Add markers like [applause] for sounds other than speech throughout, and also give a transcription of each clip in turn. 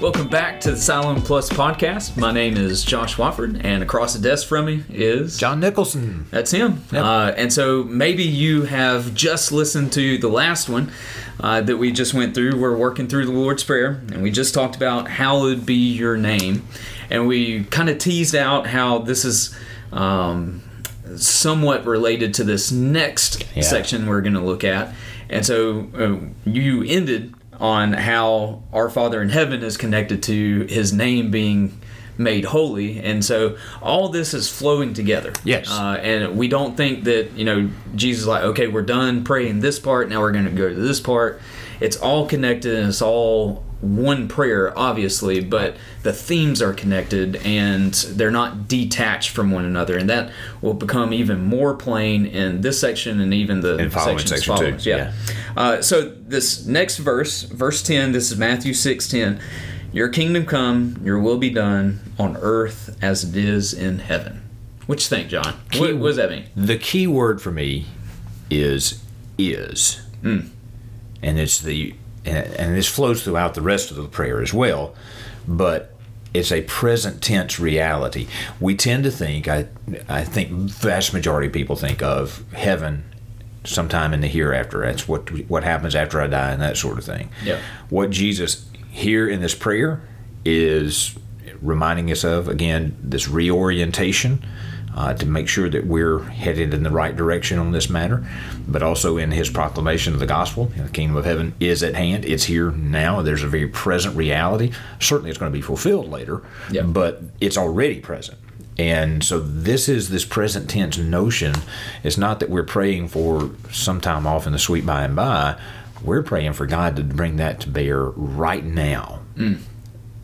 Welcome back to the Silent Plus podcast. My name is Josh Watford, and across the desk from me is John Nicholson. That's him. Uh, and so maybe you have just listened to the last one uh, that we just went through. We're working through the Lord's Prayer, and we just talked about hallowed be your name, and we kind of teased out how this is. Um, somewhat related to this next Yeah. section we're going to look at. And so uh, you ended on how our Father in heaven is connected to his name being made holy. And so all this is flowing together. Yes. Uh, and we don't think that, you know, Jesus is like, okay, we're done praying this part. Now we're going to go to this part. It's all connected and it's all one prayer, obviously, but the themes are connected and they're not detached from one another. And that will become even more plain in this section and even the And following sections section following. two, Yeah. Uh, so this next verse, verse 10, this is Matthew 6 10. Your kingdom come, your will be done on earth as it is in heaven. What you think, John? What, what does that mean? The key word for me is is, Hmm. and it's the and and this flows throughout the rest of the prayer as well, but it's a present tense reality. We tend to think I I think vast majority of people think of heaven sometime in the hereafter. That's what what happens after I die and that sort of thing. Yeah. What Jesus here in this prayer is reminding us of again this reorientation uh, to make sure that we're headed in the right direction on this matter, but also in his proclamation of the gospel, the kingdom of heaven is at hand. It's here now. There's a very present reality. Certainly, it's going to be fulfilled later, Yeah. but it's already present. And so this is this present tense notion. It's not that we're praying for sometime off in the sweet by and by. We're praying for God to bring that to bear right now.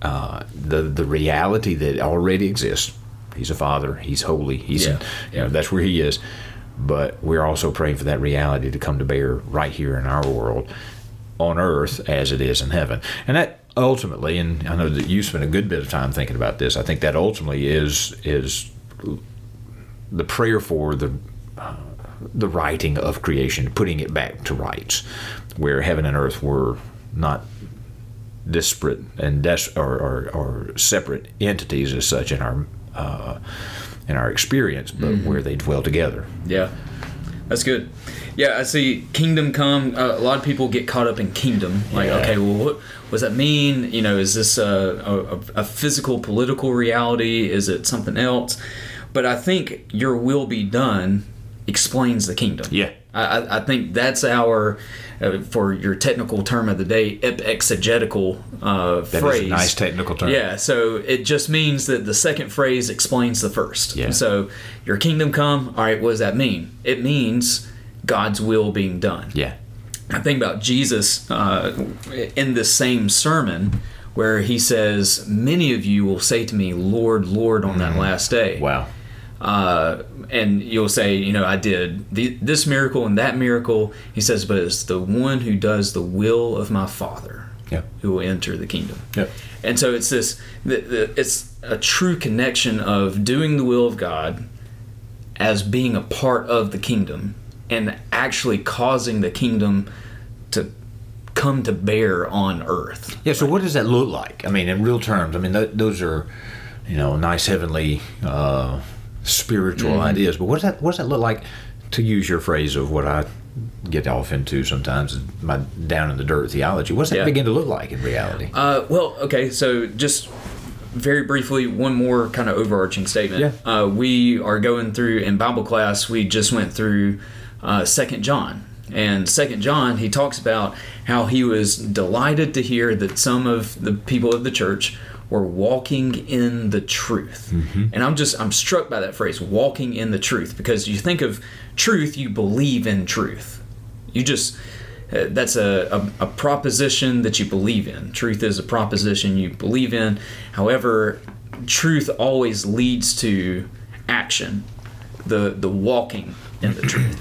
Uh, the the reality that already exists. He's a father. He's holy. He's Yeah. you know that's where he is. But we're also praying for that reality to come to bear right here in our world, on earth as it is in heaven. And that ultimately, and I know that you spent a good bit of time thinking about this. I think that ultimately is is the prayer for the uh, the righting of creation, putting it back to rights, where heaven and earth were not disparate and des- or, or, or separate entities as such in our uh, in our experience, but where they dwell together. Yeah, that's good. Yeah, I see kingdom come. Uh, a lot of people get caught up in kingdom. Like, Yeah. okay, well, what, what does that mean? You know, is this a, a, a physical, political reality? Is it something else? But I think your will be done explains the kingdom. Yeah. I, I- think that's our, uh, for your technical term of the day, exegetical uh, That phrase. a nice technical term. Yeah, so it just means that the second phrase explains the first. Yeah. So your kingdom come, all right, what does that mean? It means God's will being done. Yeah. I think about Jesus uh, in this same sermon where he says, Many of you will say to me, Lord, Lord, on that last day. Wow. Uh, and you'll say, you know, I did the, this miracle and that miracle. He says, but it's the one who does the will of my Father Yeah. who will enter the kingdom. Yep. And so it's this, the, the, it's a true connection of doing the will of God as being a part of the kingdom and actually causing the kingdom to come to bear on earth. Yeah. So, what does that look like? I mean, in real terms. I mean, th- those are, you know, nice heavenly, uh, spiritual ideas. But what does that what does that look like? To use your phrase of what I get off into sometimes, my down in the dirt theology. What does that Yeah. begin to look like in reality? Uh, well, okay, so just very briefly, one more kind of overarching statement. Yeah. Uh, we are going through in Bible class. We just went through uh, Second John, and Second John, he talks about how he was delighted to hear that some of the people of the church were walking in the truth. And I'm just I'm struck by that phrase, walking in the truth, because you think of truth, you believe in truth. You just uh, that's a, a, a proposition that you believe in. Truth is a proposition you believe in. However, truth always leads to action, the the walking in the truth.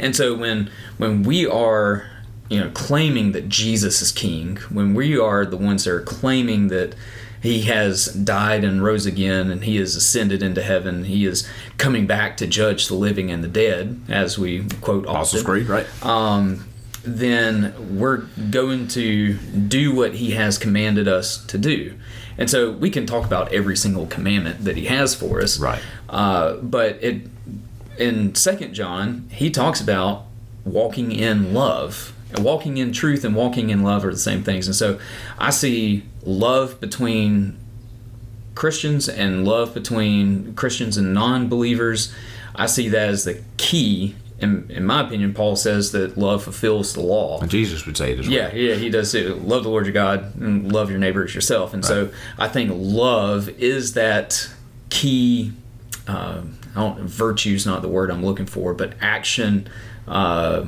And so when when we are you know claiming that Jesus is king, when we are the ones that are claiming that he has died and rose again and he has ascended into heaven, he is coming back to judge the living and the dead, as we quote Apostles Creed, right? um, then we're going to do what he has commanded us to do. And so we can talk about every single commandment that he has for us. Right. Uh, but it in Second John, he talks about walking in love. Walking in truth and walking in love are the same things. And so I see love between Christians and love between Christians and non believers. I see that as the key. In, in my opinion, Paul says that love fulfills the law. And Jesus would say it as well. Yeah, yeah, he does too. love the Lord your God and love your neighbor as yourself. And so I think love is that key. Uh, I don't, virtue's not the word I'm looking for, but action, uh,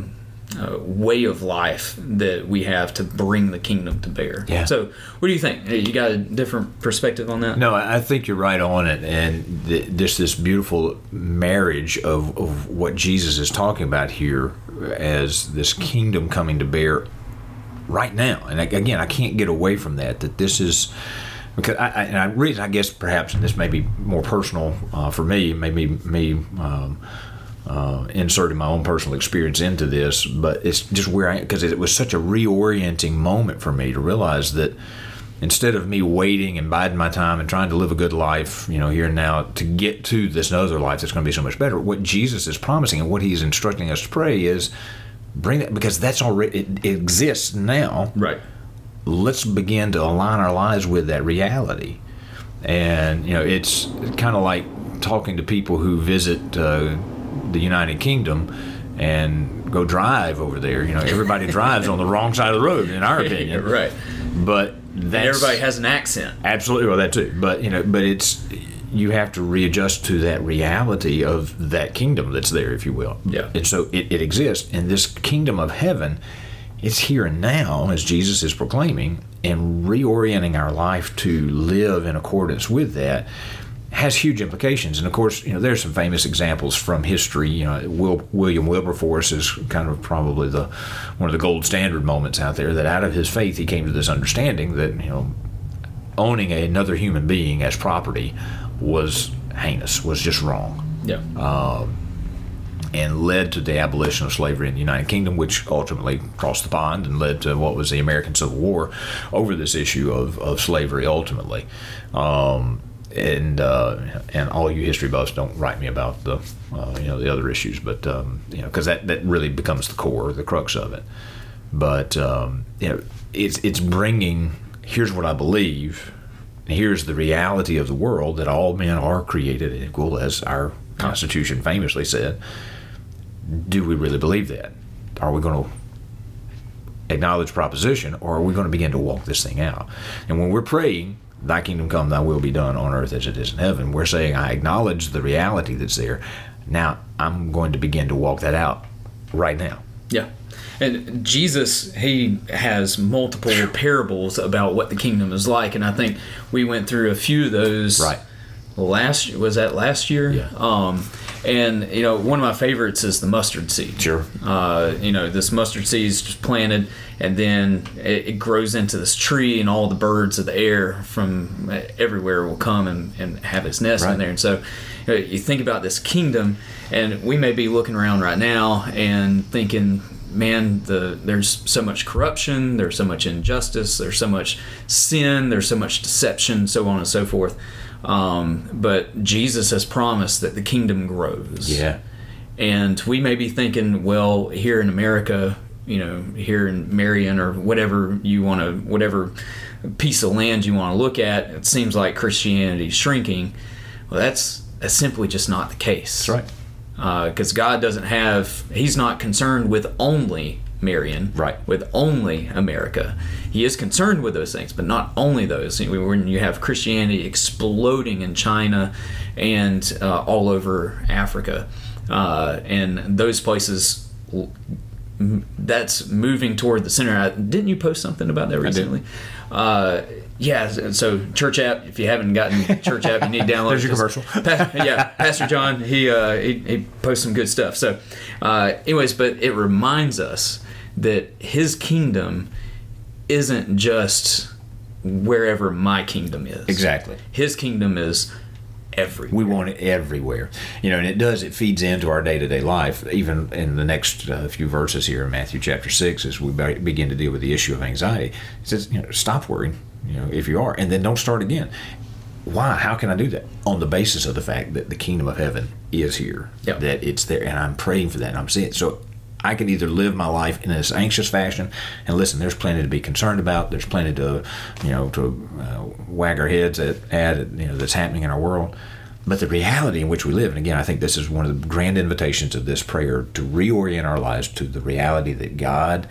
uh, way of life that we have to bring the kingdom to bear. Yeah. So, what do you think? You got a different perspective on that? No, I think you're right on it, and th- this this beautiful marriage of, of what Jesus is talking about here as this kingdom coming to bear right now. And again, I can't get away from that. That this is because I, I and I reason I guess perhaps and this may be more personal uh, for me, maybe me. Um, uh, inserting my own personal experience into this, but it's just where I because it was such a reorienting moment for me to realize that instead of me waiting and biding my time and trying to live a good life, you know, here and now to get to this other life that's going to be so much better, what Jesus is promising and what He's instructing us to pray is bring that because that's already it, it exists now. Right. Let's begin to align our lives with that reality, and you know, it's kind of like talking to people who visit. Uh, the United Kingdom and go drive over there. You know, everybody [laughs] drives on the wrong side of the road, in our opinion. right. But everybody has an accent. Absolutely, well, that too. But you know, but it's you have to readjust to that reality of that kingdom that's there, if you will. Yeah. And so it, it exists, and this kingdom of heaven, it's here and now, as Jesus is proclaiming, and reorienting our life to live in accordance with that has huge implications. And of course, you know, there's some famous examples from history. You know, Will, William Wilberforce is kind of probably the one of the gold standard moments out there. That out of his faith, he came to this understanding that you know, owning another human being as property was heinous, was just wrong. Yeah. Um, and led to the abolition of slavery in the United Kingdom, which ultimately crossed the pond and led to what was the American Civil War over this issue of, of slavery ultimately. Um, and uh, and all you history buffs don't write me about the uh, you know the other issues, but um, you know because that, that really becomes the core, the crux of it. But um, you know it's it's bringing here's what I believe, here's the reality of the world that all men are created equal, as our Constitution famously said. Do we really believe that? Are we going to acknowledge proposition, or are we going to begin to walk this thing out? And when we're praying thy kingdom come, thy will be done on earth as it is in heaven. We're saying, I acknowledge the reality that's there. Now I'm going to begin to walk that out right now. Yeah. And Jesus, he has multiple parables about what the kingdom is like. And I think we went through a few of those. Right. Last was that last year? Yeah. Um, and you know, one of my favorites is the mustard seed. Sure. Uh, you know, this mustard seed is just planted, and then it, it, grows into this tree, and all the birds of the air from everywhere will come and, and have its nest right. in there. And so, you, know, you think about this kingdom, and we may be looking around right now and thinking, man, the there's so much corruption, there's so much injustice, there's so much sin, there's so much deception, so on and so forth. Um, but Jesus has promised that the kingdom grows. Yeah. And we may be thinking, well, here in America, you know, here in Marion or whatever you want to, whatever piece of land you want to look at, it seems like Christianity is shrinking. Well, that's, that's simply just not the case. That's right. Because uh, God doesn't have, He's not concerned with only Marion, right? With only America, he is concerned with those things, but not only those. When you have Christianity exploding in China and uh, all over Africa, uh, and those places, that's moving toward the center. I, Didn't you post something about that recently? Uh, yeah, so church app. If you haven't gotten church app, you need to download. There's your commercial. [laughs] yeah, Pastor John, he, uh, he he posts some good stuff. So, uh, anyways, but it reminds us that His kingdom isn't just wherever my kingdom is. Exactly. His kingdom is everywhere. We want it everywhere. You know, and it does, it feeds into our day to day life. Even in the next uh, few verses here in Matthew chapter 6, as we be- begin to deal with the issue of anxiety, it says, you know, stop worrying, you know, if you are, and then don't start again. Why? How can I do that? On the basis of the fact that the kingdom of heaven is here, Yep. that it's there, and I'm praying for that, and I'm seeing it. So I can either live my life in this anxious fashion, and listen, there's plenty to be concerned about. There's plenty to, you know, to uh, wag our heads at, at, you know, that's happening in our world. But the reality in which we live, and again, I think this is one of the grand invitations of this prayer to reorient our lives to the reality that God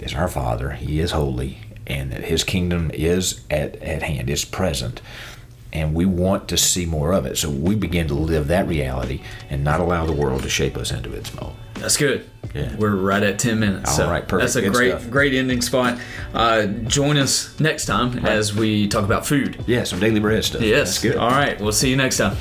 is our Father, He is holy, and that His kingdom is at, at hand, is present. And we want to see more of it. So we begin to live that reality and not allow the world to shape us into its mold. That's good. Yeah. We're right at 10 minutes. All so right, perfect. That's a Good great, stuff. great ending spot. Uh, join us next time as we talk about food. Yeah, some daily bread stuff. Yes. That's good. All right. We'll see you next time.